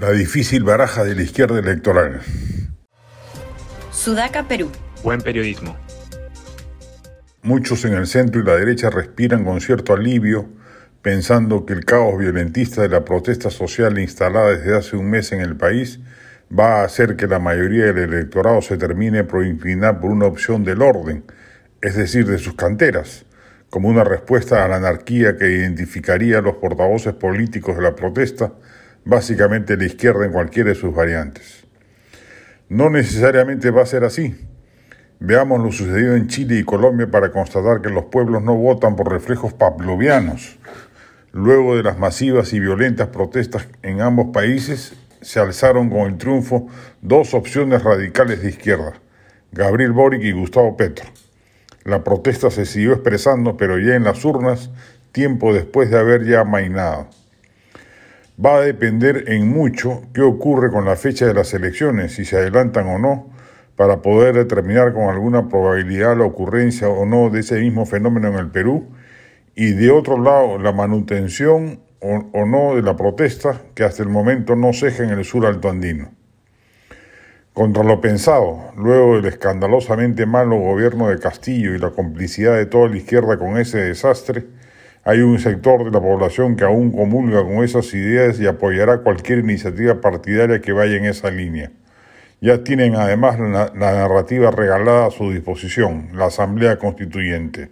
La difícil baraja de la izquierda electoral. Sudaca, Perú. Buen periodismo. Muchos en el centro y la derecha respiran con cierto alivio, pensando que el caos violentista de la protesta social instalada desde hace un mes en el país va a hacer que la mayoría del electorado se termine por inclinar por una opción del orden, es decir, de sus canteras, como una respuesta a la anarquía que identificaría a los portavoces políticos de la protesta básicamente la izquierda en cualquiera de sus variantes. No necesariamente va a ser así. Veamos lo sucedido en Chile y Colombia para constatar que los pueblos no votan por reflejos pavlovianos. Luego de las masivas y violentas protestas en ambos países, se alzaron con el triunfo dos opciones radicales de izquierda, Gabriel Boric y Gustavo Petro. La protesta se siguió expresando, pero ya en las urnas, tiempo después de haber ya amainado va a depender en mucho qué ocurre con la fecha de las elecciones, si se adelantan o no, para poder determinar con alguna probabilidad la ocurrencia o no de ese mismo fenómeno en el Perú, y de otro lado la manutención o, no de la protesta que hasta el momento no ceja en el sur alto andino. Contra lo pensado, luego del escandalosamente malo gobierno de Castillo y la complicidad de toda la izquierda con ese desastre, hay un sector de la población que aún comulga con esas ideas y apoyará cualquier iniciativa partidaria que vaya en esa línea. Ya tienen además la, narrativa regalada a su disposición, la Asamblea Constituyente.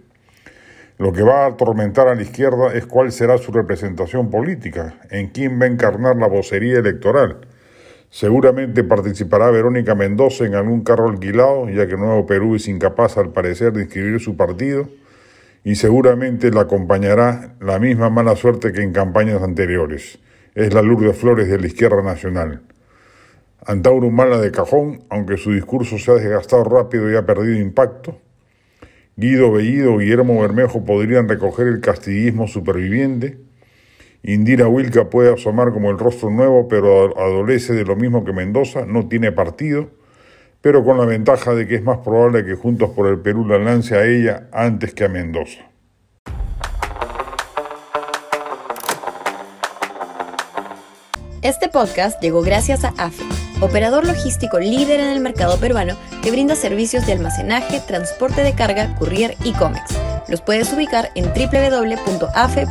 Lo que va a atormentar a la izquierda es cuál será su representación política, en quién va a encarnar la vocería electoral. Seguramente participará Verónica Mendoza en algún carro alquilado, ya que Nuevo Perú es incapaz al parecer de inscribir su partido y seguramente la acompañará la misma mala suerte que en campañas anteriores. Es la Lourdes Flores de la izquierda nacional. Antauro Mala de cajón, aunque su discurso se ha desgastado rápido y ha perdido impacto. Guido Bellido y Guillermo Bermejo podrían recoger el castillismo superviviente. Indira Wilca puede asomar como el rostro nuevo, pero adolece de lo mismo que Mendoza, no tiene partido pero con la ventaja de que es más probable que Juntos por el Perú la lance a ella antes que a Mendoza. Este podcast llegó gracias a AFE, operador logístico líder en el mercado peruano que brinda servicios de almacenaje, transporte de carga, courier y cómics. Los puedes ubicar en www.afe.pe.